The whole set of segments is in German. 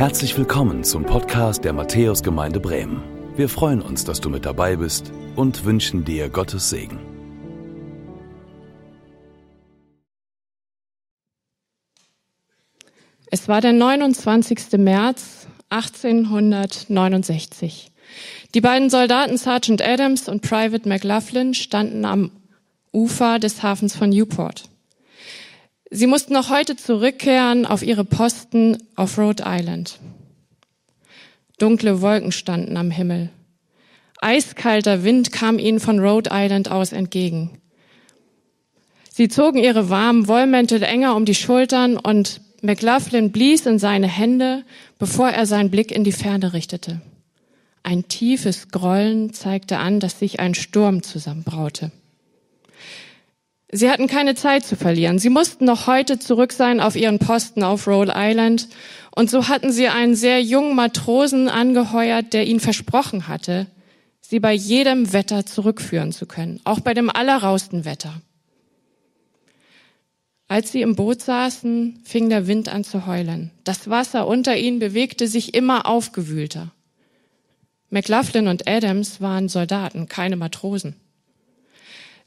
Herzlich willkommen zum Podcast der Matthäusgemeinde Bremen. Wir freuen uns, dass du mit dabei bist und wünschen dir Gottes Segen. Es war der 29. März 1869. Die beiden Soldaten Sergeant Adams und Private McLaughlin standen am Ufer des Hafens von Newport. Sie mussten noch heute zurückkehren auf ihre Posten auf Rhode Island. Dunkle Wolken standen am Himmel. Eiskalter Wind kam ihnen von Rhode Island aus entgegen. Sie zogen ihre warmen Wollmäntel enger um die Schultern und McLaughlin blies in seine Hände, bevor er seinen Blick in die Ferne richtete. Ein tiefes Grollen zeigte an, dass sich ein Sturm zusammenbraute. Sie hatten keine Zeit zu verlieren. Sie mussten noch heute zurück sein auf ihren Posten auf Rhode Island. Und so hatten sie einen sehr jungen Matrosen angeheuert, der ihnen versprochen hatte, sie bei jedem Wetter zurückführen zu können, auch bei dem allerrausten Wetter. Als sie im Boot saßen, fing der Wind an zu heulen. Das Wasser unter ihnen bewegte sich immer aufgewühlter. McLaughlin und Adams waren Soldaten, keine Matrosen.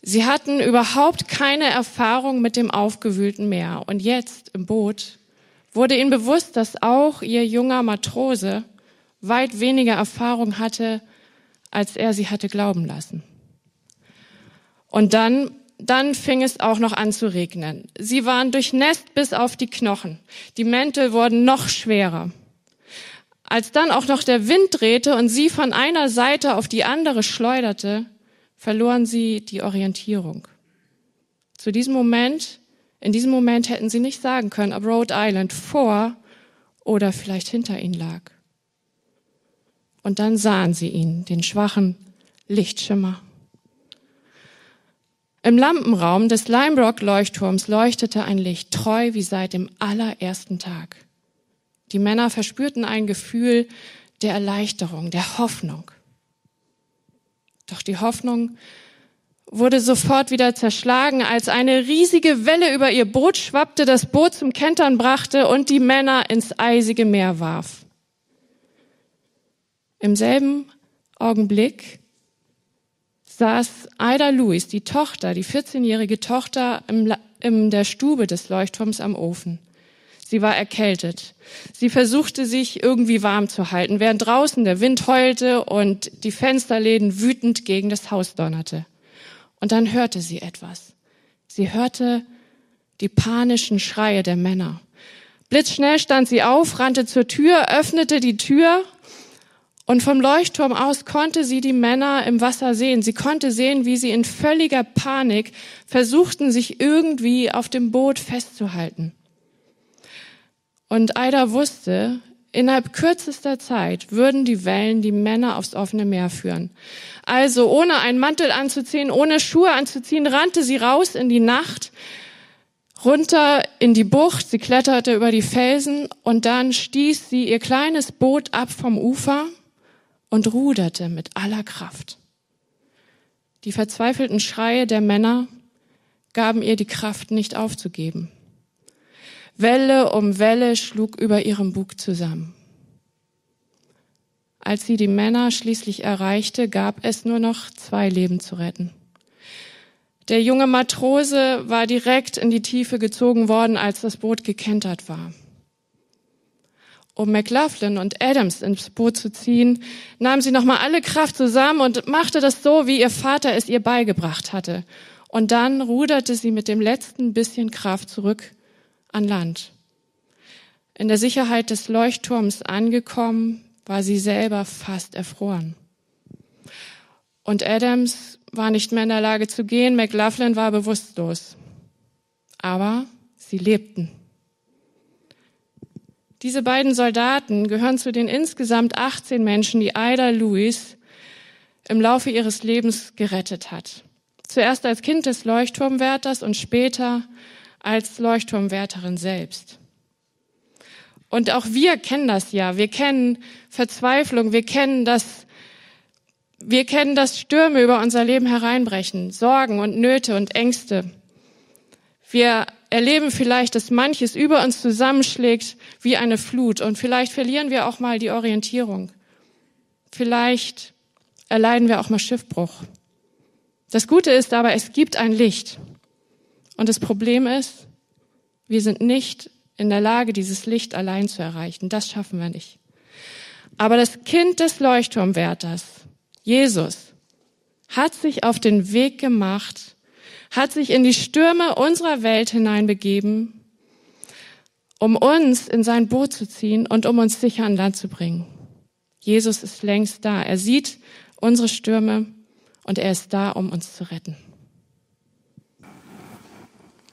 Sie hatten überhaupt keine Erfahrung mit dem aufgewühlten Meer. Und jetzt im Boot wurde ihnen bewusst, dass auch ihr junger Matrose weit weniger Erfahrung hatte, als er sie hatte glauben lassen. Und dann, dann fing es auch noch an zu regnen. Sie waren durchnässt bis auf die Knochen. Die Mäntel wurden noch schwerer. Als dann auch noch der Wind drehte und sie von einer Seite auf die andere schleuderte, verloren sie die Orientierung. Zu diesem Moment, in diesem Moment hätten sie nicht sagen können, ob Rhode Island vor oder vielleicht hinter ihnen lag. Und dann sahen sie ihn, den schwachen Lichtschimmer. Im Lampenraum des Limebrock-Leuchtturms leuchtete ein Licht, treu wie seit dem allerersten Tag. Die Männer verspürten ein Gefühl der Erleichterung, der Hoffnung. Doch die Hoffnung wurde sofort wieder zerschlagen, als eine riesige Welle über ihr Boot schwappte, das Boot zum Kentern brachte und die Männer ins eisige Meer warf. Im selben Augenblick saß Ida Lewis, die Tochter, die 14-jährige Tochter, im, in der Stube des Leuchtturms am Ofen. Sie war erkältet. Sie versuchte sich irgendwie warm zu halten, während draußen der Wind heulte und die Fensterläden wütend gegen das Haus donnerte. Und dann hörte sie etwas. Sie hörte die panischen Schreie der Männer. Blitzschnell stand sie auf, rannte zur Tür, öffnete die Tür und vom Leuchtturm aus konnte sie die Männer im Wasser sehen. Sie konnte sehen, wie sie in völliger Panik versuchten, sich irgendwie auf dem Boot festzuhalten. Und Aida wusste, innerhalb kürzester Zeit würden die Wellen die Männer aufs offene Meer führen. Also ohne einen Mantel anzuziehen, ohne Schuhe anzuziehen, rannte sie raus in die Nacht, runter in die Bucht, sie kletterte über die Felsen und dann stieß sie ihr kleines Boot ab vom Ufer und ruderte mit aller Kraft. Die verzweifelten Schreie der Männer gaben ihr die Kraft, nicht aufzugeben. Welle um Welle schlug über ihrem Bug zusammen. Als sie die Männer schließlich erreichte, gab es nur noch zwei Leben zu retten. Der junge Matrose war direkt in die Tiefe gezogen worden, als das Boot gekentert war. Um McLaughlin und Adams ins Boot zu ziehen, nahm sie nochmal alle Kraft zusammen und machte das so, wie ihr Vater es ihr beigebracht hatte. Und dann ruderte sie mit dem letzten bisschen Kraft zurück an Land. In der Sicherheit des Leuchtturms angekommen, war sie selber fast erfroren. Und Adams war nicht mehr in der Lage zu gehen, McLaughlin war bewusstlos. Aber sie lebten. Diese beiden Soldaten gehören zu den insgesamt 18 Menschen, die Ida Lewis im Laufe ihres Lebens gerettet hat. Zuerst als Kind des Leuchtturmwärters und später als Leuchtturmwärterin selbst. Und auch wir kennen das ja. Wir kennen Verzweiflung. Wir kennen das, wir kennen das Stürme über unser Leben hereinbrechen, Sorgen und Nöte und Ängste. Wir erleben vielleicht, dass manches über uns zusammenschlägt wie eine Flut und vielleicht verlieren wir auch mal die Orientierung. Vielleicht erleiden wir auch mal Schiffbruch. Das Gute ist aber, es gibt ein Licht. Und das Problem ist, wir sind nicht in der Lage, dieses Licht allein zu erreichen. Das schaffen wir nicht. Aber das Kind des Leuchtturmwärters, Jesus, hat sich auf den Weg gemacht, hat sich in die Stürme unserer Welt hineinbegeben, um uns in sein Boot zu ziehen und um uns sicher an Land zu bringen. Jesus ist längst da. Er sieht unsere Stürme und er ist da, um uns zu retten.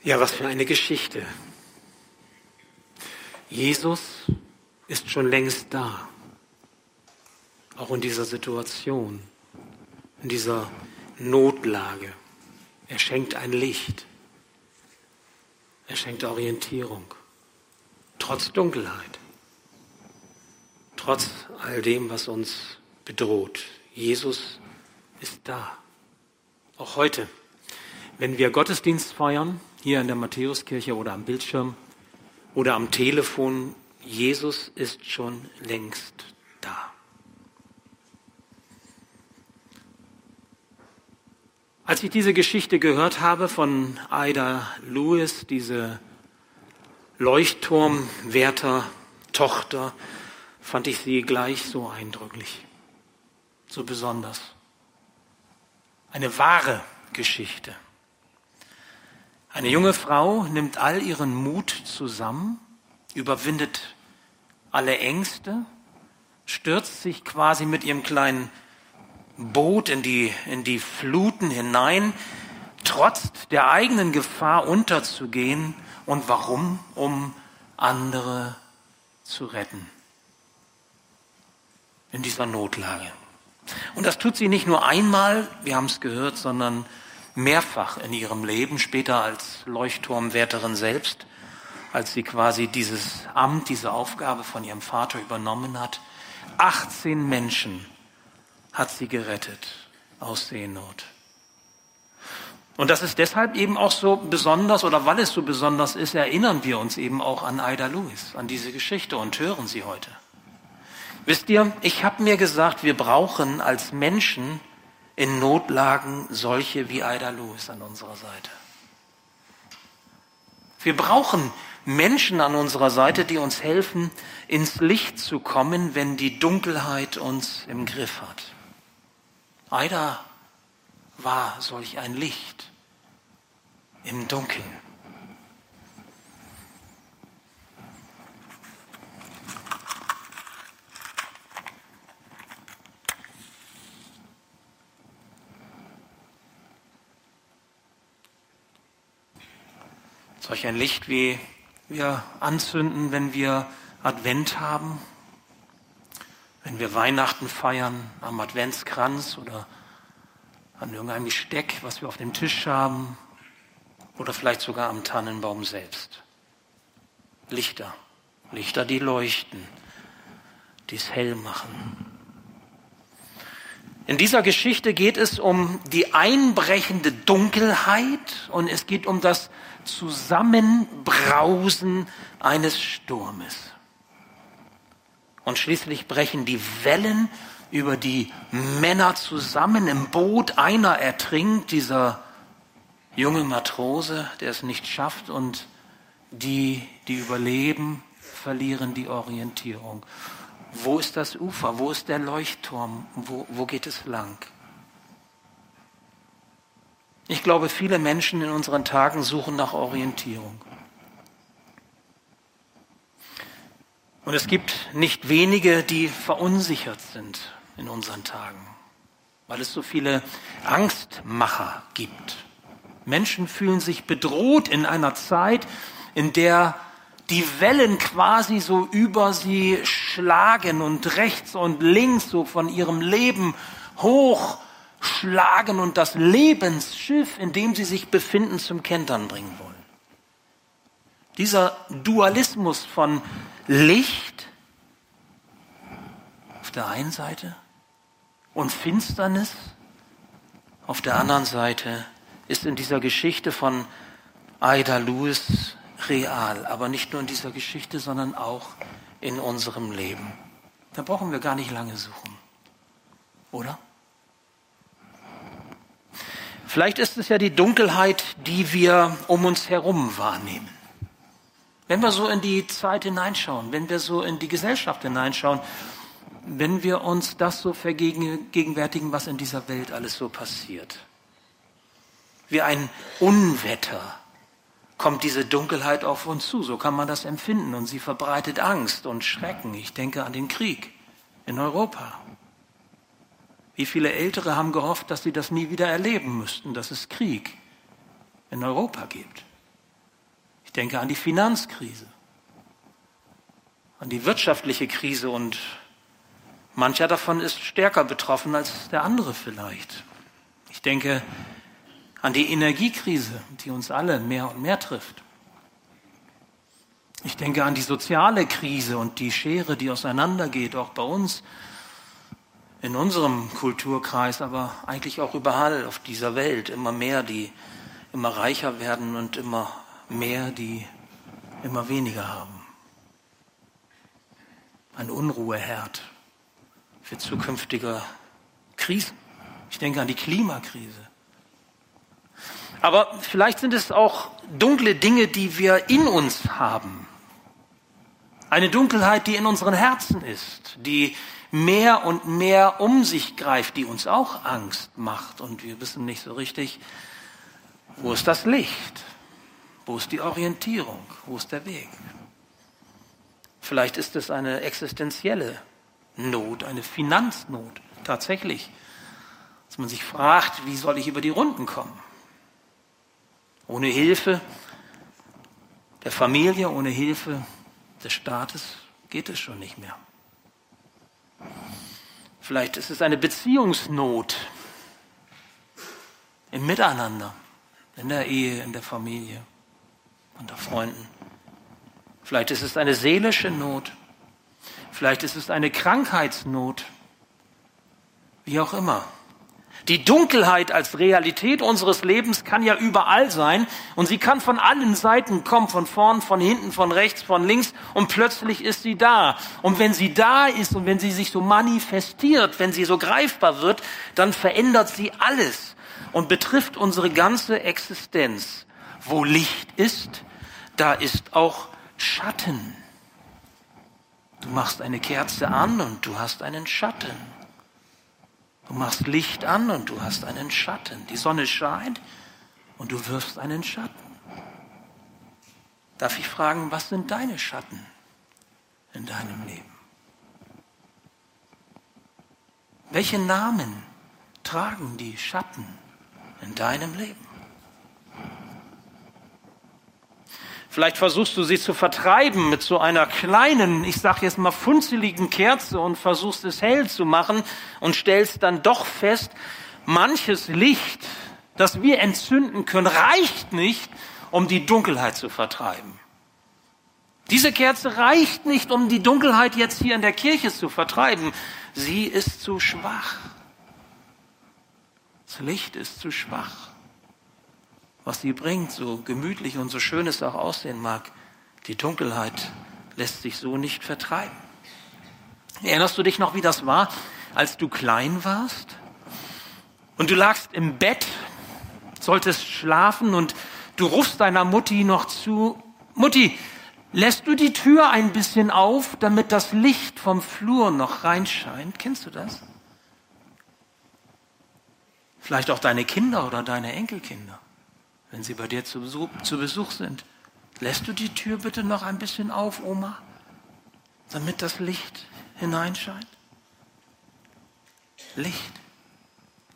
Ja, was für eine Geschichte. Jesus ist schon längst da, auch in dieser Situation, in dieser Notlage. Er schenkt ein Licht. Er schenkt Orientierung. Trotz Dunkelheit. Trotz all dem, was uns bedroht. Jesus ist da. Auch heute, wenn wir Gottesdienst feiern, hier in der Matthäuskirche oder am Bildschirm oder am Telefon, Jesus ist schon längst da. Als ich diese Geschichte gehört habe von Ida Lewis, diese Leuchtturmwärter Tochter, fand ich sie gleich so eindrücklich, so besonders. Eine wahre Geschichte. Eine junge Frau nimmt all ihren Mut zusammen, überwindet alle Ängste, stürzt sich quasi mit ihrem kleinen Boot in die, in die Fluten hinein, trotz der eigenen Gefahr unterzugehen. Und warum? Um andere zu retten. In dieser Notlage. Und das tut sie nicht nur einmal, wir haben es gehört, sondern mehrfach in ihrem Leben, später als Leuchtturmwärterin selbst, als sie quasi dieses Amt, diese Aufgabe von ihrem Vater übernommen hat. 18 Menschen hat sie gerettet aus Seenot. Und das ist deshalb eben auch so besonders, oder weil es so besonders ist, erinnern wir uns eben auch an Ida Lewis, an diese Geschichte und hören sie heute. Wisst ihr, ich habe mir gesagt, wir brauchen als Menschen in Notlagen solche wie Ida Lewis an unserer Seite. Wir brauchen Menschen an unserer Seite, die uns helfen, ins Licht zu kommen, wenn die Dunkelheit uns im Griff hat. Ida war solch ein Licht im Dunkeln. Solch ein Licht, wie wir anzünden, wenn wir Advent haben, wenn wir Weihnachten feiern am Adventskranz oder an irgendeinem Gesteck, was wir auf dem Tisch haben oder vielleicht sogar am Tannenbaum selbst. Lichter, Lichter, die leuchten, die es hell machen. In dieser Geschichte geht es um die einbrechende Dunkelheit und es geht um das Zusammenbrausen eines Sturmes. Und schließlich brechen die Wellen über die Männer zusammen im Boot. Einer ertrinkt, dieser junge Matrose, der es nicht schafft und die, die überleben, verlieren die Orientierung. Wo ist das Ufer? Wo ist der Leuchtturm? Wo, wo geht es lang? Ich glaube, viele Menschen in unseren Tagen suchen nach Orientierung. Und es gibt nicht wenige, die verunsichert sind in unseren Tagen, weil es so viele Angstmacher gibt. Menschen fühlen sich bedroht in einer Zeit, in der die Wellen quasi so über sie schlagen und rechts und links so von ihrem Leben hochschlagen und das Lebensschiff, in dem sie sich befinden, zum Kentern bringen wollen. Dieser Dualismus von Licht auf der einen Seite und Finsternis auf der anderen Seite ist in dieser Geschichte von Ida Lewis real, aber nicht nur in dieser Geschichte, sondern auch in unserem Leben. Da brauchen wir gar nicht lange suchen, oder? Vielleicht ist es ja die Dunkelheit, die wir um uns herum wahrnehmen. Wenn wir so in die Zeit hineinschauen, wenn wir so in die Gesellschaft hineinschauen, wenn wir uns das so vergegenwärtigen, was in dieser Welt alles so passiert. Wie ein Unwetter kommt diese Dunkelheit auf uns zu, so kann man das empfinden, und sie verbreitet Angst und Schrecken. Ich denke an den Krieg in Europa. Wie viele Ältere haben gehofft, dass sie das nie wieder erleben müssten, dass es Krieg in Europa gibt. Ich denke an die Finanzkrise, an die wirtschaftliche Krise und mancher davon ist stärker betroffen als der andere vielleicht. Ich denke an die Energiekrise, die uns alle mehr und mehr trifft. Ich denke an die soziale Krise und die Schere, die auseinandergeht, auch bei uns in unserem Kulturkreis, aber eigentlich auch überall auf dieser Welt. Immer mehr, die immer reicher werden und immer mehr, die immer weniger haben. Ein Unruheherd für zukünftige Krisen. Ich denke an die Klimakrise. Aber vielleicht sind es auch dunkle Dinge, die wir in uns haben. Eine Dunkelheit, die in unseren Herzen ist, die mehr und mehr um sich greift, die uns auch Angst macht. Und wir wissen nicht so richtig, wo ist das Licht? Wo ist die Orientierung? Wo ist der Weg? Vielleicht ist es eine existenzielle Not, eine Finanznot tatsächlich, dass man sich fragt, wie soll ich über die Runden kommen? Ohne Hilfe der Familie, ohne Hilfe des Staates geht es schon nicht mehr. Vielleicht ist es eine Beziehungsnot im Miteinander, in der Ehe, in der Familie unter Freunden. Vielleicht ist es eine seelische Not. Vielleicht ist es eine Krankheitsnot. Wie auch immer. Die Dunkelheit als Realität unseres Lebens kann ja überall sein und sie kann von allen Seiten kommen, von vorn, von hinten, von rechts, von links und plötzlich ist sie da. Und wenn sie da ist und wenn sie sich so manifestiert, wenn sie so greifbar wird, dann verändert sie alles und betrifft unsere ganze Existenz. Wo Licht ist, da ist auch Schatten. Du machst eine Kerze an und du hast einen Schatten. Du machst Licht an und du hast einen Schatten. Die Sonne scheint und du wirfst einen Schatten. Darf ich fragen, was sind deine Schatten in deinem Leben? Welche Namen tragen die Schatten in deinem Leben? Vielleicht versuchst du sie zu vertreiben mit so einer kleinen, ich sage jetzt mal funzeligen Kerze und versuchst es hell zu machen und stellst dann doch fest, manches Licht, das wir entzünden können, reicht nicht, um die Dunkelheit zu vertreiben. Diese Kerze reicht nicht, um die Dunkelheit jetzt hier in der Kirche zu vertreiben. Sie ist zu schwach. Das Licht ist zu schwach was sie bringt, so gemütlich und so schön es auch aussehen mag, die Dunkelheit lässt sich so nicht vertreiben. Erinnerst du dich noch, wie das war, als du klein warst? Und du lagst im Bett, solltest schlafen und du rufst deiner Mutti noch zu, Mutti, lässt du die Tür ein bisschen auf, damit das Licht vom Flur noch reinscheint? Kennst du das? Vielleicht auch deine Kinder oder deine Enkelkinder wenn sie bei dir zu Besuch, zu Besuch sind. Lässt du die Tür bitte noch ein bisschen auf, Oma, damit das Licht hineinscheint? Licht,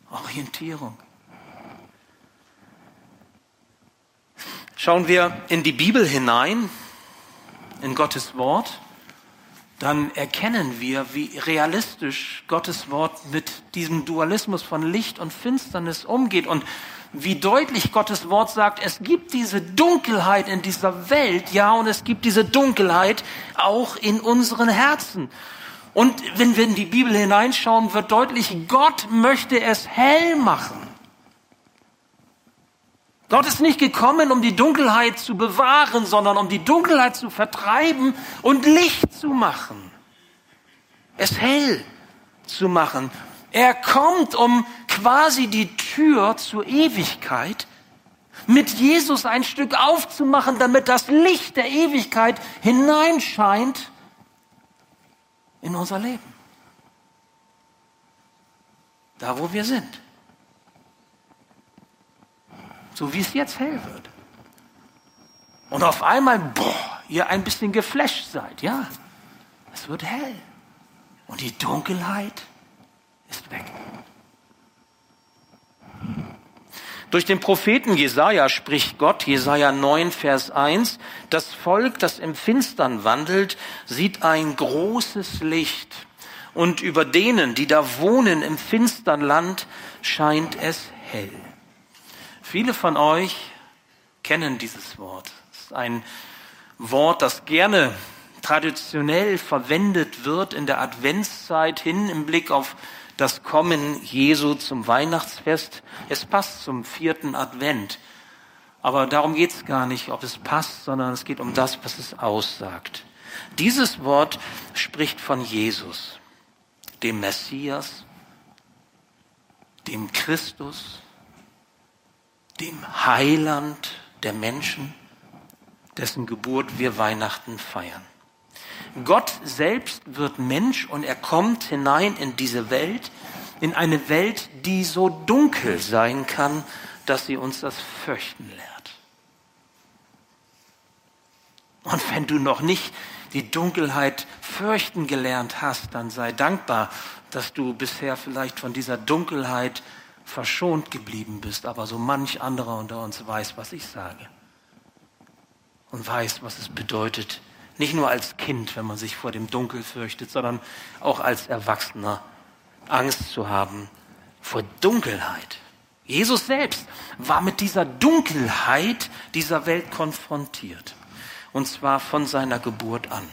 Orientierung. Schauen wir in die Bibel hinein, in Gottes Wort, dann erkennen wir, wie realistisch Gottes Wort mit diesem Dualismus von Licht und Finsternis umgeht und wie deutlich Gottes Wort sagt, es gibt diese Dunkelheit in dieser Welt, ja, und es gibt diese Dunkelheit auch in unseren Herzen. Und wenn wir in die Bibel hineinschauen, wird deutlich, Gott möchte es hell machen. Gott ist nicht gekommen, um die Dunkelheit zu bewahren, sondern um die Dunkelheit zu vertreiben und Licht zu machen. Es hell zu machen. Er kommt, um quasi die Tür zur Ewigkeit mit Jesus ein Stück aufzumachen, damit das Licht der Ewigkeit hineinscheint in unser Leben. Da, wo wir sind. So wie es jetzt hell wird. Und auf einmal, boah, ihr ein bisschen geflasht seid. Ja, es wird hell. Und die Dunkelheit ist weg. Durch den Propheten Jesaja spricht Gott, Jesaja 9, Vers 1, das Volk, das im Finstern wandelt, sieht ein großes Licht. Und über denen, die da wohnen im finstern Land, scheint es hell. Viele von euch kennen dieses Wort. Es ist ein Wort, das gerne traditionell verwendet wird in der Adventszeit hin im Blick auf das Kommen Jesu zum Weihnachtsfest. Es passt zum vierten Advent. Aber darum geht es gar nicht, ob es passt, sondern es geht um das, was es aussagt. Dieses Wort spricht von Jesus, dem Messias, dem Christus, dem Heiland der Menschen, dessen Geburt wir Weihnachten feiern. Gott selbst wird Mensch und er kommt hinein in diese Welt, in eine Welt, die so dunkel sein kann, dass sie uns das Fürchten lehrt. Und wenn du noch nicht die Dunkelheit fürchten gelernt hast, dann sei dankbar, dass du bisher vielleicht von dieser Dunkelheit verschont geblieben bist, aber so manch anderer unter uns weiß, was ich sage. Und weiß, was es bedeutet, nicht nur als Kind, wenn man sich vor dem Dunkel fürchtet, sondern auch als Erwachsener Angst zu haben vor Dunkelheit. Jesus selbst war mit dieser Dunkelheit dieser Welt konfrontiert. Und zwar von seiner Geburt an.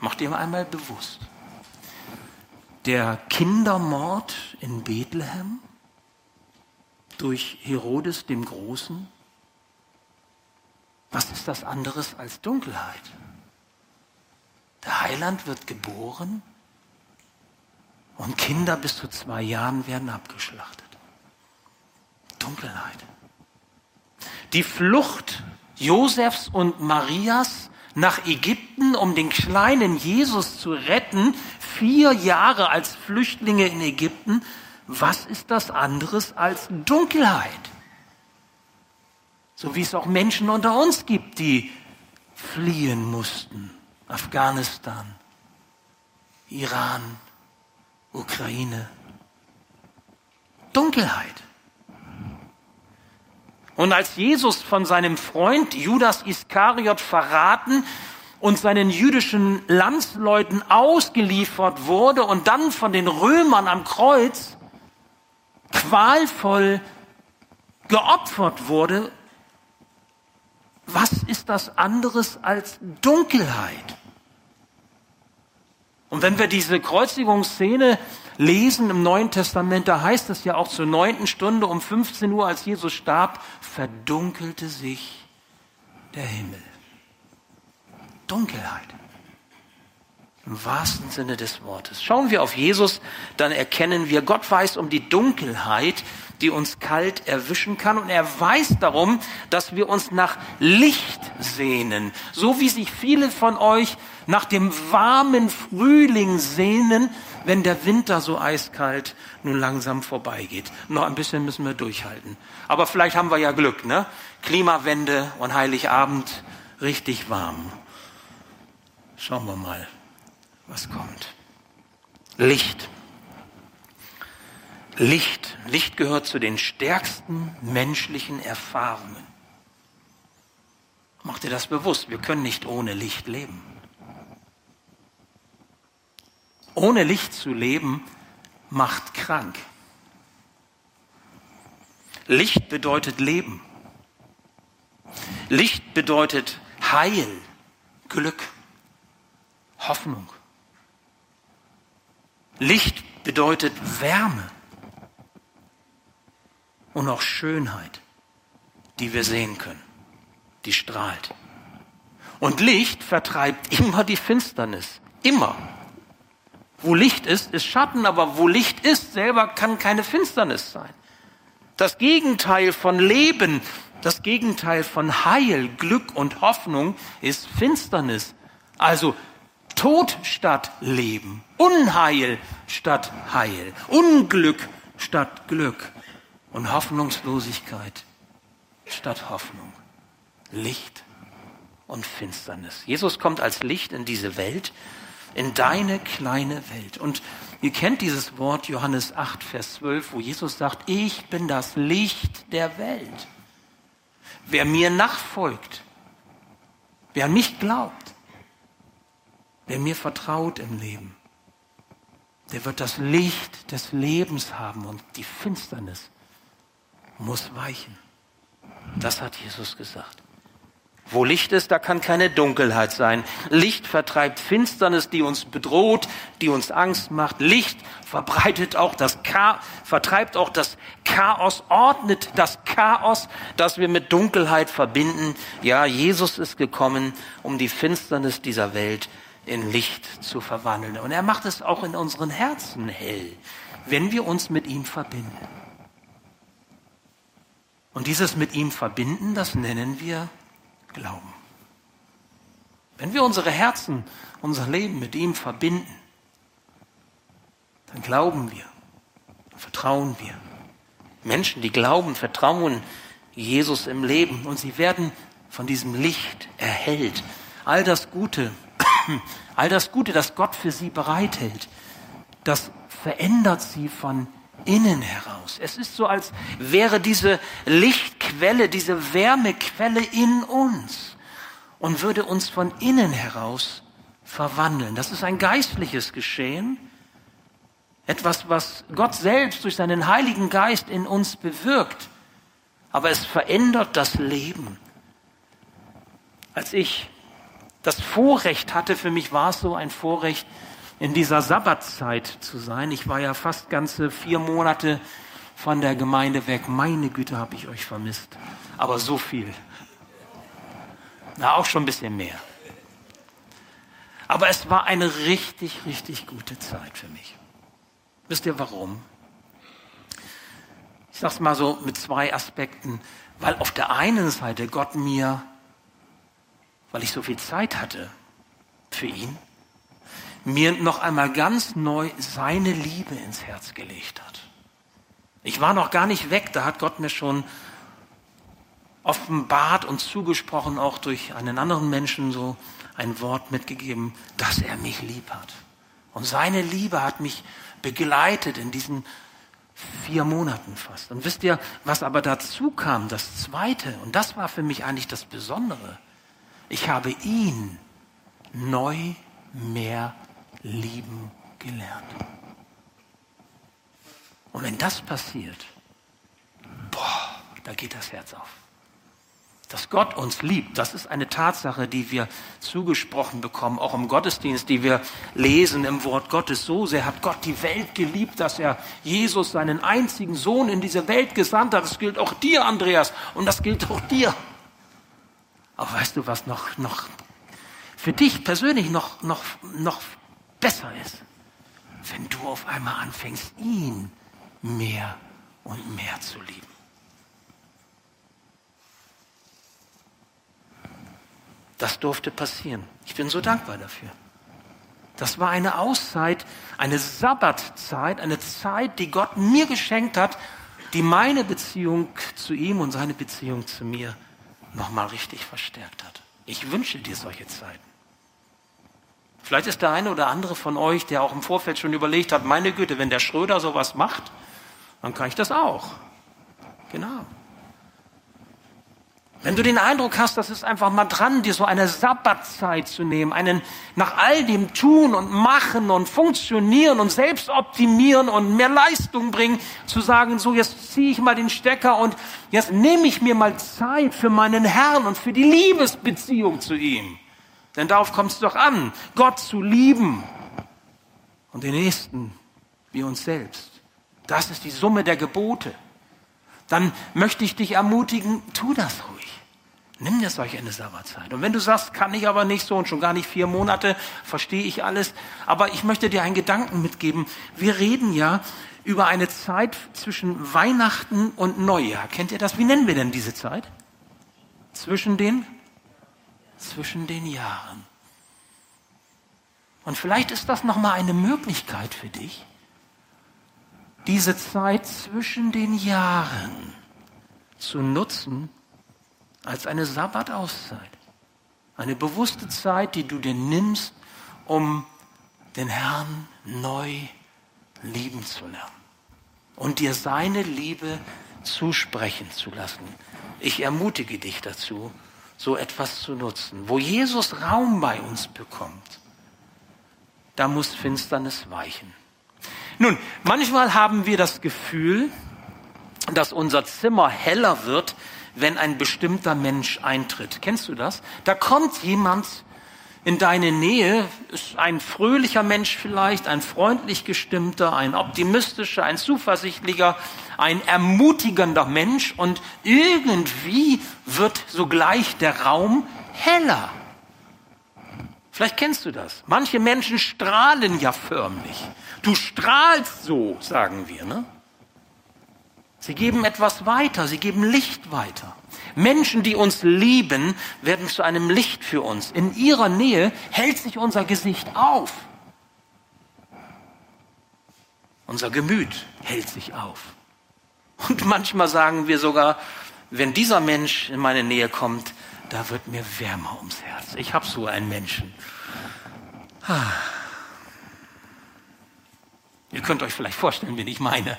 Macht ihr einmal bewusst. Der Kindermord in Bethlehem durch Herodes dem Großen. Was ist das anderes als Dunkelheit? Der Heiland wird geboren und Kinder bis zu zwei Jahren werden abgeschlachtet. Dunkelheit. Die Flucht Josefs und Marias nach Ägypten, um den kleinen Jesus zu retten, vier Jahre als Flüchtlinge in Ägypten, was ist das anderes als Dunkelheit? So wie es auch Menschen unter uns gibt, die fliehen mussten Afghanistan, Iran, Ukraine. Dunkelheit. Und als Jesus von seinem Freund Judas Iskariot verraten und seinen jüdischen Landsleuten ausgeliefert wurde und dann von den Römern am Kreuz qualvoll geopfert wurde, was ist das anderes als Dunkelheit? Und wenn wir diese Kreuzigungsszene lesen im Neuen Testament, da heißt es ja auch zur neunten Stunde um 15 Uhr, als Jesus starb, verdunkelte sich der Himmel. Dunkelheit. Im wahrsten Sinne des Wortes. Schauen wir auf Jesus, dann erkennen wir, Gott weiß um die Dunkelheit, die uns kalt erwischen kann. Und er weiß darum, dass wir uns nach Licht sehnen. So wie sich viele von euch nach dem warmen Frühling sehnen, wenn der Winter so eiskalt nun langsam vorbeigeht. Noch ein bisschen müssen wir durchhalten. Aber vielleicht haben wir ja Glück, ne? Klimawende und Heiligabend richtig warm. Schauen wir mal, was kommt. Licht. Licht. Licht gehört zu den stärksten menschlichen Erfahrungen. Macht dir das bewusst? Wir können nicht ohne Licht leben. Ohne Licht zu leben macht krank. Licht bedeutet Leben. Licht bedeutet Heil, Glück, Hoffnung. Licht bedeutet Wärme und auch Schönheit, die wir sehen können. Die strahlt. Und Licht vertreibt immer die Finsternis. Immer. Wo Licht ist, ist Schatten, aber wo Licht ist, selber kann keine Finsternis sein. Das Gegenteil von Leben, das Gegenteil von Heil, Glück und Hoffnung ist Finsternis. Also Tod statt Leben, Unheil statt Heil, Unglück statt Glück und Hoffnungslosigkeit statt Hoffnung. Licht und Finsternis. Jesus kommt als Licht in diese Welt, in deine kleine Welt. Und ihr kennt dieses Wort Johannes 8, Vers 12, wo Jesus sagt, ich bin das Licht der Welt. Wer mir nachfolgt, wer an mich glaubt, wer mir vertraut im Leben, der wird das Licht des Lebens haben und die Finsternis muss weichen. Das hat Jesus gesagt. Wo Licht ist, da kann keine Dunkelheit sein. Licht vertreibt Finsternis, die uns bedroht, die uns Angst macht. Licht verbreitet auch das Chaos, vertreibt auch das Chaos, ordnet das Chaos, das wir mit Dunkelheit verbinden. Ja, Jesus ist gekommen, um die Finsternis dieser Welt in Licht zu verwandeln. Und er macht es auch in unseren Herzen hell, wenn wir uns mit ihm verbinden. Und dieses mit ihm verbinden, das nennen wir Glauben. Wenn wir unsere Herzen, unser Leben mit ihm verbinden, dann glauben wir, vertrauen wir. Menschen, die glauben, vertrauen Jesus im Leben und sie werden von diesem Licht erhellt. All das Gute, all das Gute, das Gott für sie bereithält, das verändert sie von innen heraus. Es ist so, als wäre diese Lichtquelle, diese Wärmequelle in uns und würde uns von innen heraus verwandeln. Das ist ein geistliches Geschehen. Etwas, was Gott selbst durch seinen Heiligen Geist in uns bewirkt. Aber es verändert das Leben. Als ich das Vorrecht hatte, für mich war es so ein Vorrecht, in dieser Sabbatzeit zu sein. Ich war ja fast ganze vier Monate von der Gemeinde weg. Meine Güte, habe ich euch vermisst. Aber so viel. Na, auch schon ein bisschen mehr. Aber es war eine richtig, richtig gute Zeit für mich. Wisst ihr warum? Ich sage es mal so mit zwei Aspekten. Weil auf der einen Seite Gott mir, weil ich so viel Zeit hatte für ihn, mir noch einmal ganz neu seine Liebe ins Herz gelegt hat. Ich war noch gar nicht weg, da hat Gott mir schon offenbart und zugesprochen, auch durch einen anderen Menschen so ein Wort mitgegeben, dass er mich lieb hat. Und seine Liebe hat mich begleitet in diesen vier Monaten fast. Und wisst ihr, was aber dazu kam, das Zweite, und das war für mich eigentlich das Besondere, ich habe ihn neu mehr lieben gelernt. Und wenn das passiert, boah, da geht das Herz auf. Dass Gott uns liebt, das ist eine Tatsache, die wir zugesprochen bekommen, auch im Gottesdienst, die wir lesen im Wort Gottes. So sehr hat Gott die Welt geliebt, dass er Jesus, seinen einzigen Sohn, in diese Welt gesandt hat. Das gilt auch dir, Andreas, und das gilt auch dir. Aber weißt du, was noch, noch für dich persönlich noch, noch, noch besser ist, wenn du auf einmal anfängst, ihn mehr und mehr zu lieben. Das durfte passieren. Ich bin so dankbar dafür. Das war eine Auszeit, eine Sabbatzeit, eine Zeit, die Gott mir geschenkt hat, die meine Beziehung zu ihm und seine Beziehung zu mir nochmal richtig verstärkt hat. Ich wünsche dir solche Zeiten. Vielleicht ist der eine oder andere von euch, der auch im Vorfeld schon überlegt hat, meine Güte, wenn der Schröder sowas macht, dann kann ich das auch. Genau. Wenn du den Eindruck hast, das ist einfach mal dran, dir so eine Sabbatzeit zu nehmen, einen nach all dem Tun und Machen und Funktionieren und selbst optimieren und mehr Leistung bringen, zu sagen, so jetzt ziehe ich mal den Stecker und jetzt nehme ich mir mal Zeit für meinen Herrn und für die Liebesbeziehung zu ihm. Denn darauf kommt es doch an, Gott zu lieben und den Nächsten wie uns selbst. Das ist die Summe der Gebote. dann möchte ich dich ermutigen, tu das ruhig. Nimm dir solch eine Sabbatzeit. Und wenn du sagst, kann ich aber nicht so und schon gar nicht vier Monate, verstehe ich alles. Aber ich möchte dir einen Gedanken mitgeben. Wir reden ja über eine Zeit zwischen Weihnachten und Neujahr. Kennt ihr das? Wie nennen wir denn diese Zeit? Zwischen den, zwischen den Jahren. Und vielleicht ist das nochmal eine Möglichkeit für dich, diese Zeit zwischen den Jahren zu nutzen als eine Sabbatauszeit. Eine bewusste Zeit, die du dir nimmst, um den Herrn neu lieben zu lernen und dir seine Liebe zusprechen zu lassen. Ich ermutige dich dazu, so etwas zu nutzen. Wo Jesus Raum bei uns bekommt, da muss Finsternis weichen. Nun, manchmal haben wir das Gefühl, dass unser Zimmer heller wird, wenn ein bestimmter Mensch eintritt. Kennst du das? Da kommt jemand in deine Nähe, ist ein fröhlicher Mensch vielleicht, ein freundlich gestimmter, ein optimistischer, ein zuversichtlicher, ein ermutigender Mensch und irgendwie wird sogleich der Raum heller. Vielleicht kennst du das. Manche Menschen strahlen ja förmlich. Du strahlst so, sagen wir, ne? Sie geben etwas weiter, sie geben Licht weiter. Menschen, die uns lieben, werden zu einem Licht für uns. In ihrer Nähe hält sich unser Gesicht auf. Unser Gemüt hält sich auf. Und manchmal sagen wir sogar, wenn dieser Mensch in meine Nähe kommt, da wird mir wärmer ums Herz. Ich habe so einen Menschen. Ah. Ihr könnt euch vielleicht vorstellen, wen ich meine.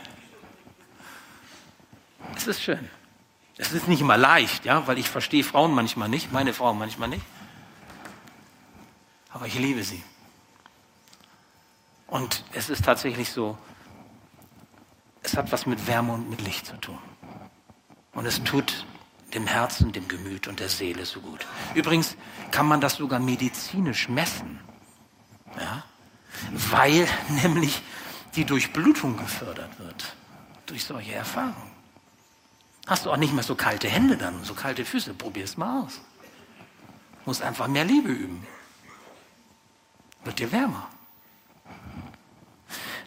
Es ist schön. Es ist nicht immer leicht, ja, weil ich verstehe Frauen manchmal nicht, meine Frau manchmal nicht. Aber ich liebe sie. Und es ist tatsächlich so, es hat was mit Wärme und mit Licht zu tun. Und es tut dem Herzen, dem Gemüt und der Seele so gut. Übrigens kann man das sogar medizinisch messen. Ja? Weil nämlich die Durchblutung gefördert wird durch solche Erfahrungen. Hast du auch nicht mehr so kalte Hände dann, so kalte Füße. Probier es mal aus. Muss einfach mehr Liebe üben. Wird dir wärmer.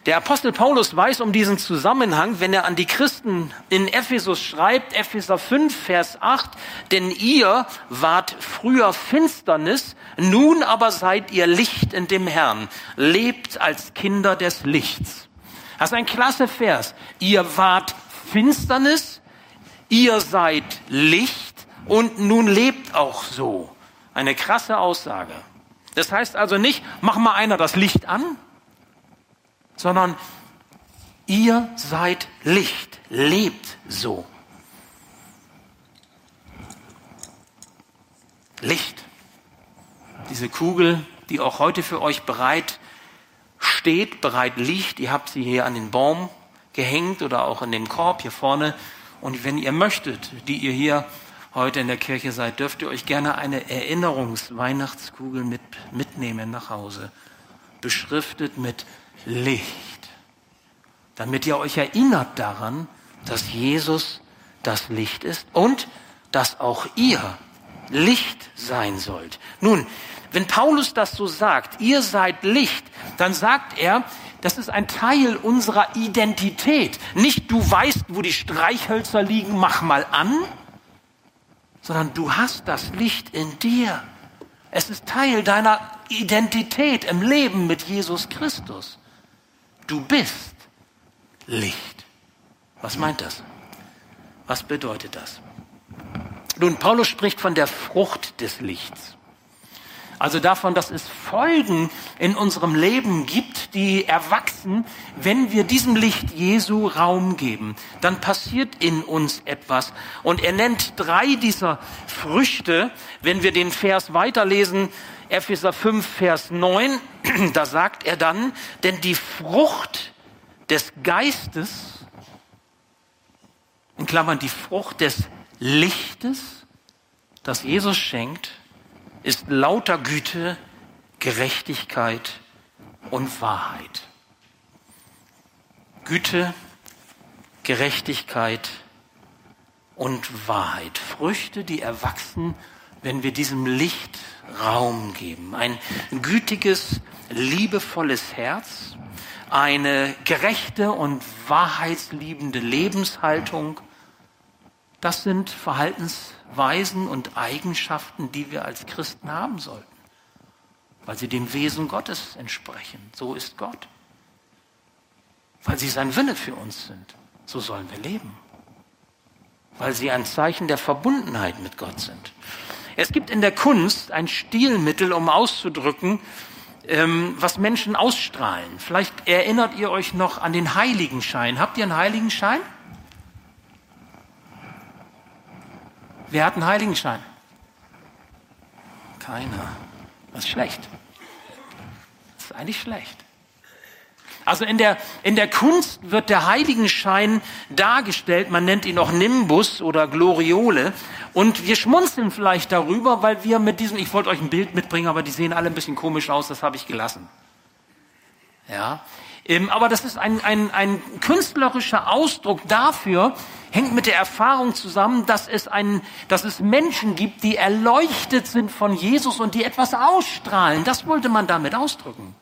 Der Apostel Paulus weiß um diesen Zusammenhang, wenn er an die Christen in Ephesus schreibt, Epheser 5, Vers 8, denn ihr wart früher Finsternis, nun aber seid ihr Licht in dem Herrn, lebt als Kinder des Lichts. Das ist ein klasse Vers. Ihr wart Finsternis, ihr seid Licht und nun lebt auch so. Eine krasse Aussage. Das heißt also nicht, mach mal einer das Licht an, sondern ihr seid Licht, lebt so. Licht. Diese Kugel, die auch heute für euch bereit steht, bereit liegt. Ihr habt sie hier an den Baum gehängt oder auch in dem Korb hier vorne. Und wenn ihr möchtet, die ihr hier heute in der Kirche seid, dürft ihr euch gerne eine Erinnerungsweihnachtskugel mit, mitnehmen nach Hause. Beschriftet mit Licht, damit ihr euch erinnert daran, dass Jesus das Licht ist und dass auch ihr Licht sein sollt. Nun, wenn Paulus das so sagt, ihr seid Licht, dann sagt er, das ist ein Teil unserer Identität. Nicht du weißt, wo die Streichhölzer liegen, mach mal an, sondern du hast das Licht in dir. Es ist Teil deiner Identität im Leben mit Jesus Christus. Du bist Licht. Was meint das? Was bedeutet das? Nun, Paulus spricht von der Frucht des Lichts. Also davon, dass es Folgen in unserem Leben gibt, die erwachsen, wenn wir diesem Licht Jesu Raum geben. Dann passiert in uns etwas. Und er nennt drei dieser Früchte. Wenn wir den Vers weiterlesen, Epheser 5, Vers 9, da sagt er dann, denn die Frucht des Geistes, in Klammern die Frucht des Lichtes, das Jesus schenkt, ist lauter Güte, Gerechtigkeit und Wahrheit. Güte, Gerechtigkeit und Wahrheit. Früchte, die erwachsen, wenn wir diesem Licht Raum geben. Ein gütiges, liebevolles Herz, eine gerechte und wahrheitsliebende Lebenshaltung. Das sind Verhaltensweisen und Eigenschaften, die wir als Christen haben sollten, weil sie dem Wesen Gottes entsprechen. So ist Gott. Weil sie sein Wille für uns sind. So sollen wir leben. Weil sie ein Zeichen der Verbundenheit mit Gott sind. Es gibt in der Kunst ein Stilmittel, um auszudrücken, ähm, was Menschen ausstrahlen. Vielleicht erinnert ihr euch noch an den Heiligenschein. Habt ihr einen Heiligenschein? Wer hat einen Heiligenschein? Keiner. Das ist schlecht. Das ist eigentlich schlecht. Also in der, in der Kunst wird der Heiligenschein dargestellt, man nennt ihn auch Nimbus oder Gloriole. Und wir schmunzeln vielleicht darüber, weil wir mit diesem, ich wollte euch ein Bild mitbringen, aber die sehen alle ein bisschen komisch aus, das habe ich gelassen. Ja, aber das ist ein, ein, ein künstlerischer Ausdruck dafür, hängt mit der Erfahrung zusammen, dass es, ein, dass es Menschen gibt, die erleuchtet sind von Jesus und die etwas ausstrahlen. Das wollte man damit ausdrücken.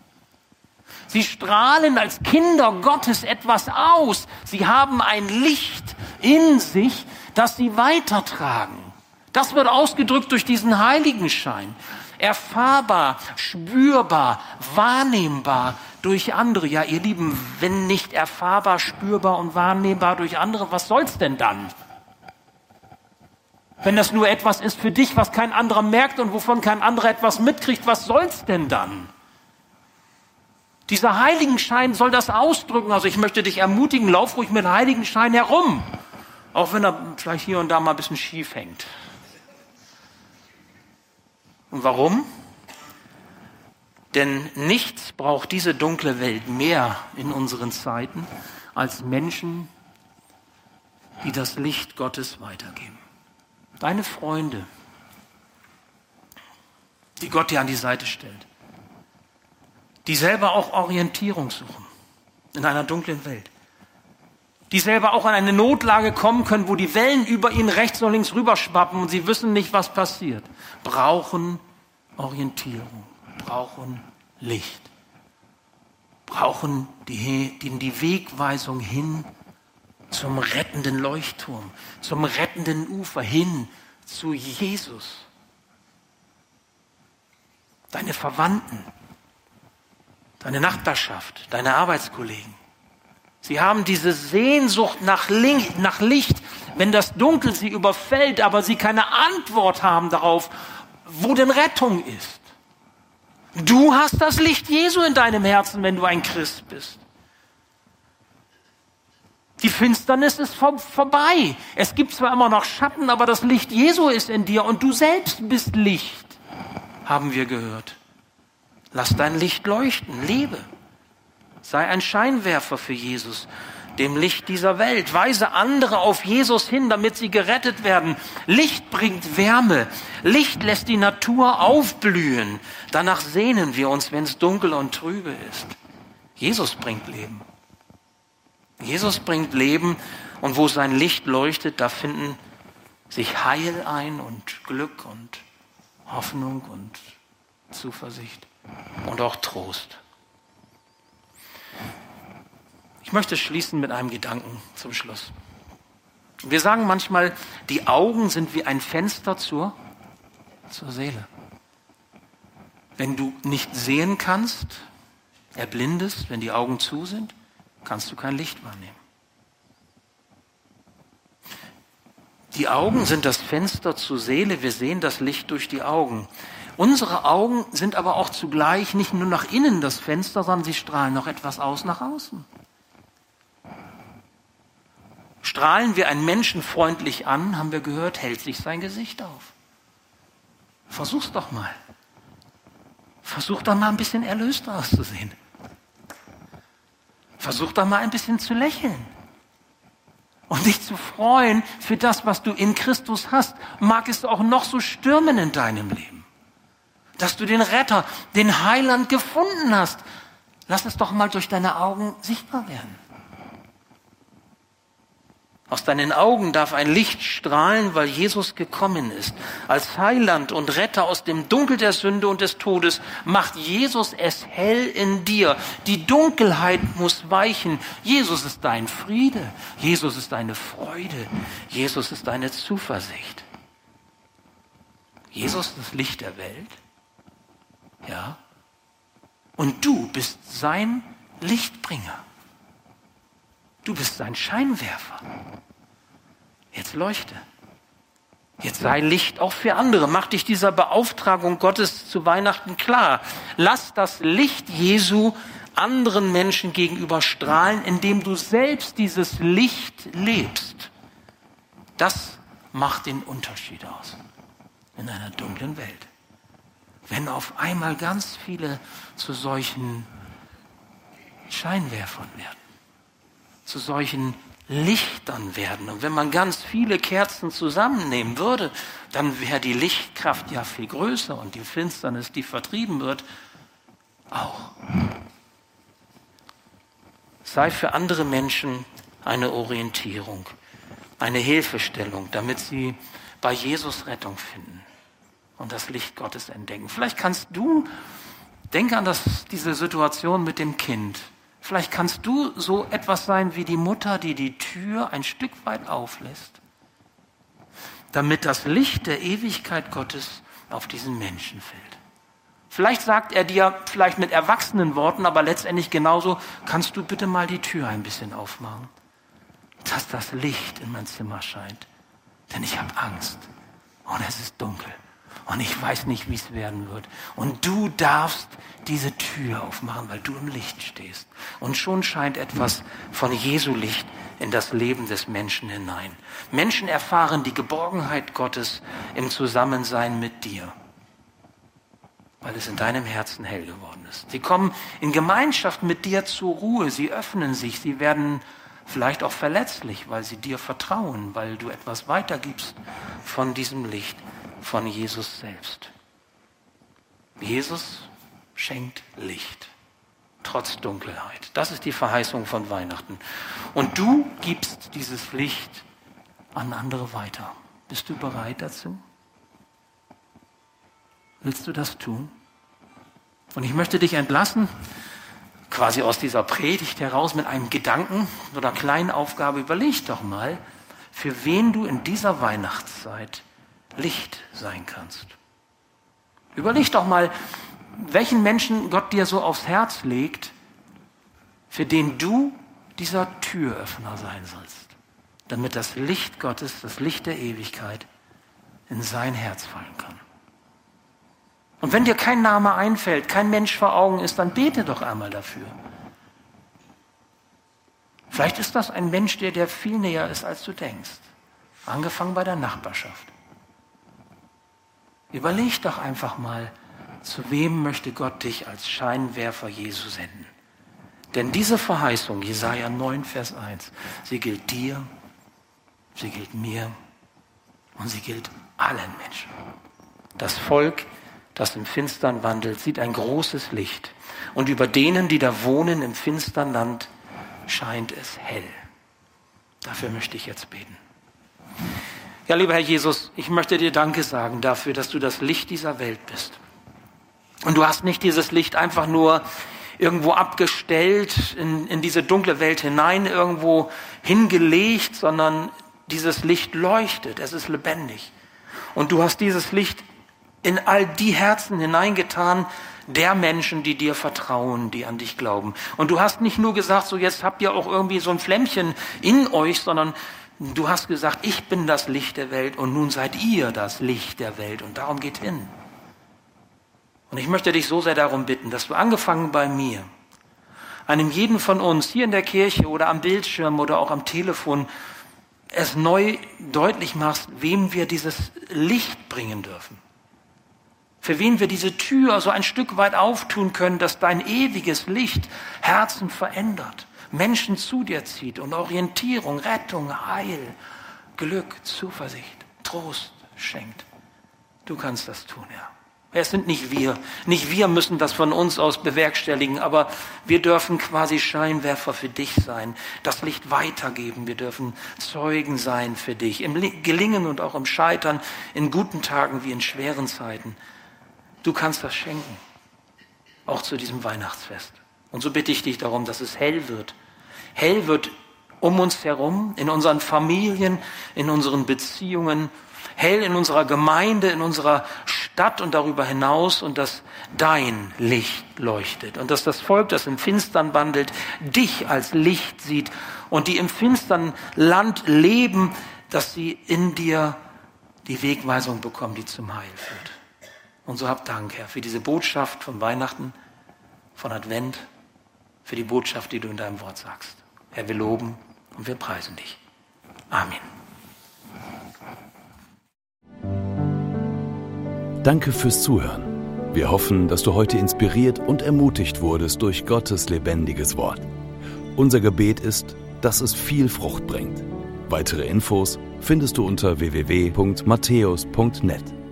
Sie strahlen als Kinder Gottes etwas aus. Sie haben ein Licht in sich, das sie weitertragen. Das wird ausgedrückt durch diesen Heiligenschein. Erfahrbar, spürbar, wahrnehmbar durch andere. Ja, ihr Lieben, wenn nicht erfahrbar, spürbar und wahrnehmbar durch andere, was soll's denn dann? Wenn das nur etwas ist für dich, was kein anderer merkt und wovon kein anderer etwas mitkriegt, was soll's denn dann? Dieser Heiligenschein soll das ausdrücken. Also ich möchte dich ermutigen, lauf ruhig mit Heiligenschein herum. Auch wenn er vielleicht hier und da mal ein bisschen schief hängt. Und warum? Denn nichts braucht diese dunkle Welt mehr in unseren Zeiten als Menschen, die das Licht Gottes weitergeben. Deine Freunde, die Gott dir an die Seite stellt die selber auch Orientierung suchen in einer dunklen Welt, die selber auch in eine Notlage kommen können, wo die Wellen über ihnen rechts und links rüberschwappen und sie wissen nicht, was passiert, brauchen Orientierung, brauchen Licht, brauchen die, die, die Wegweisung hin zum rettenden Leuchtturm, zum rettenden Ufer, hin zu Jesus. Deine Verwandten, deine Nachbarschaft, deine Arbeitskollegen. Sie haben diese Sehnsucht nach, nach Licht, wenn das Dunkel sie überfällt, aber sie keine Antwort haben darauf, wo denn Rettung ist. Du hast das Licht Jesu in deinem Herzen, wenn du ein Christ bist. Die Finsternis ist vor, vorbei. Es gibt zwar immer noch Schatten, aber das Licht Jesu ist in dir und du selbst bist Licht, haben wir gehört. Lass dein Licht leuchten, lebe. Sei ein Scheinwerfer für Jesus, dem Licht dieser Welt. Weise andere auf Jesus hin, damit sie gerettet werden. Licht bringt Wärme. Licht lässt die Natur aufblühen. Danach sehnen wir uns, wenn es dunkel und trübe ist. Jesus bringt Leben. Jesus bringt Leben und wo sein Licht leuchtet, da finden sich Heil ein und Glück und Hoffnung und Zuversicht und auch Trost. Ich möchte schließen mit einem Gedanken zum Schluss. Wir sagen manchmal, die Augen sind wie ein Fenster zur, zur Seele. Wenn du nicht sehen kannst, erblindest, wenn die Augen zu sind, kannst du kein Licht wahrnehmen. Die Augen sind das Fenster zur Seele. Wir sehen das Licht durch die Augen. Unsere Augen sind aber auch zugleich nicht nur nach innen das Fenster, sondern sie strahlen noch etwas aus nach außen. Strahlen wir einen Menschen freundlich an, haben wir gehört, hält sich sein Gesicht auf. Versuch's doch mal. Versuch doch mal ein bisschen erlöst auszusehen. Versuch doch mal ein bisschen zu lächeln und dich zu freuen für das, was du in Christus hast. Mag es auch noch so stürmen in deinem Leben dass du den Retter, den Heiland gefunden hast. Lass es doch mal durch deine Augen sichtbar werden. Aus deinen Augen darf ein Licht strahlen, weil Jesus gekommen ist. Als Heiland und Retter aus dem Dunkel der Sünde und des Todes macht Jesus es hell in dir. Die Dunkelheit muss weichen. Jesus ist dein Friede. Jesus ist deine Freude. Jesus ist deine Zuversicht. Jesus ist das Licht der Welt. Ja. Und du bist sein Lichtbringer. Du bist sein Scheinwerfer. Jetzt leuchte. Jetzt sei Licht auch für andere. Mach dich dieser Beauftragung Gottes zu Weihnachten klar. Lass das Licht Jesu anderen Menschen gegenüber strahlen, indem du selbst dieses Licht lebst. Das macht den Unterschied aus in einer dunklen Welt. Wenn auf einmal ganz viele zu solchen Scheinwerfern werden zu solchen Lichtern werden. Und wenn man ganz viele Kerzen zusammennehmen würde, dann wäre die Lichtkraft ja viel größer und die Finsternis, die vertrieben wird, auch. Sei für andere Menschen eine Orientierung, eine Hilfestellung, damit sie bei Jesus Rettung finden und das Licht Gottes entdecken. Vielleicht kannst du, denke an das, diese Situation mit dem Kind. Vielleicht kannst du so etwas sein wie die Mutter, die die Tür ein Stück weit auflässt, damit das Licht der Ewigkeit Gottes auf diesen Menschen fällt. Vielleicht sagt er dir, vielleicht mit erwachsenen Worten, aber letztendlich genauso, kannst du bitte mal die Tür ein bisschen aufmachen, dass das Licht in mein Zimmer scheint. Denn ich habe Angst und es ist dunkel und ich weiß nicht, wie es werden wird. Und du darfst diese Tür aufmachen, weil du im Licht stehst. Und schon scheint etwas von Jesu Licht in das Leben des Menschen hinein. Menschen erfahren die Geborgenheit Gottes im Zusammensein mit dir, weil es in deinem Herzen hell geworden ist. Sie kommen in Gemeinschaft mit dir zur Ruhe, sie öffnen sich, sie werden vielleicht auch verletzlich, weil sie dir vertrauen, weil du etwas weitergibst von diesem Licht von Jesus selbst. Jesus schenkt Licht, trotz Dunkelheit. Das ist die Verheißung von Weihnachten. Und du gibst dieses Licht an andere weiter. Bist du bereit dazu? Willst du das tun? Und ich möchte dich entlassen, quasi aus dieser Predigt heraus mit einem Gedanken oder kleinen Aufgabe. Überleg doch mal, für wen du in dieser Weihnachtszeit Licht sein kannst. Überleg doch mal, welchen Menschen Gott dir so aufs Herz legt, für den du dieser Türöffner sein sollst, damit das Licht Gottes, das Licht der Ewigkeit in sein Herz fallen kann. Und wenn dir kein Name einfällt, kein Mensch vor Augen ist, dann bete doch einmal dafür. Vielleicht ist das ein Mensch, der dir viel näher ist, als du denkst. Angefangen bei der Nachbarschaft. Überleg doch einfach mal, zu wem möchte Gott dich als Scheinwerfer Jesu senden? Denn diese Verheißung, Jesaja 9, Vers 1, sie gilt dir, sie gilt mir und sie gilt allen Menschen. Das Volk, das im Finstern wandelt, sieht ein großes Licht. Und über denen, die da wohnen im finstern Land, scheint es hell. Dafür möchte ich jetzt beten. Ja, lieber Herr Jesus, ich möchte dir Danke sagen dafür, dass du das Licht dieser Welt bist. Und du hast nicht dieses Licht einfach nur irgendwo abgestellt, in, in diese dunkle Welt hinein, irgendwo hingelegt, sondern dieses Licht leuchtet, es ist lebendig. Und du hast dieses Licht in all die Herzen hineingetan, der Menschen, die dir vertrauen, die an dich glauben. Und du hast nicht nur gesagt, so jetzt habt ihr auch irgendwie so ein Flämmchen in euch, sondern Du hast gesagt, ich bin das Licht der Welt und nun seid ihr das Licht der Welt und darum geht hin. Und ich möchte dich so sehr darum bitten, dass du angefangen bei mir, einem jeden von uns hier in der Kirche oder am Bildschirm oder auch am Telefon es neu deutlich machst, wem wir dieses Licht bringen dürfen. Für wen wir diese Tür so ein Stück weit auftun können, dass dein ewiges Licht Herzen verändert Menschen zu dir zieht und Orientierung, Rettung, Heil, Glück, Zuversicht, Trost schenkt. Du kannst das tun, Herr. Es sind nicht wir. Nicht wir müssen das von uns aus bewerkstelligen, aber wir dürfen quasi Scheinwerfer für dich sein, das Licht weitergeben. Wir dürfen Zeugen sein für dich, im Gelingen und auch im Scheitern, in guten Tagen wie in schweren Zeiten. Du kannst das schenken, auch zu diesem Weihnachtsfest. Und so bitte ich dich darum, dass es hell wird. Hell wird um uns herum, in unseren Familien, in unseren Beziehungen, hell in unserer Gemeinde, in unserer Stadt und darüber hinaus und dass dein Licht leuchtet und dass das Volk, das im Finstern wandelt, dich als Licht sieht und die im finstern Land leben, dass sie in dir die Wegweisung bekommen, die zum Heil führt. Und so hab Dank, Herr, für diese Botschaft von Weihnachten, von Advent, für die Botschaft, die du in deinem Wort sagst. Herr, wir loben und wir preisen dich. Amen. Danke fürs Zuhören. Wir hoffen, dass du heute inspiriert und ermutigt wurdest durch Gottes lebendiges Wort. Unser Gebet ist, dass es viel Frucht bringt. Weitere Infos findest du unter www.matthäus.net.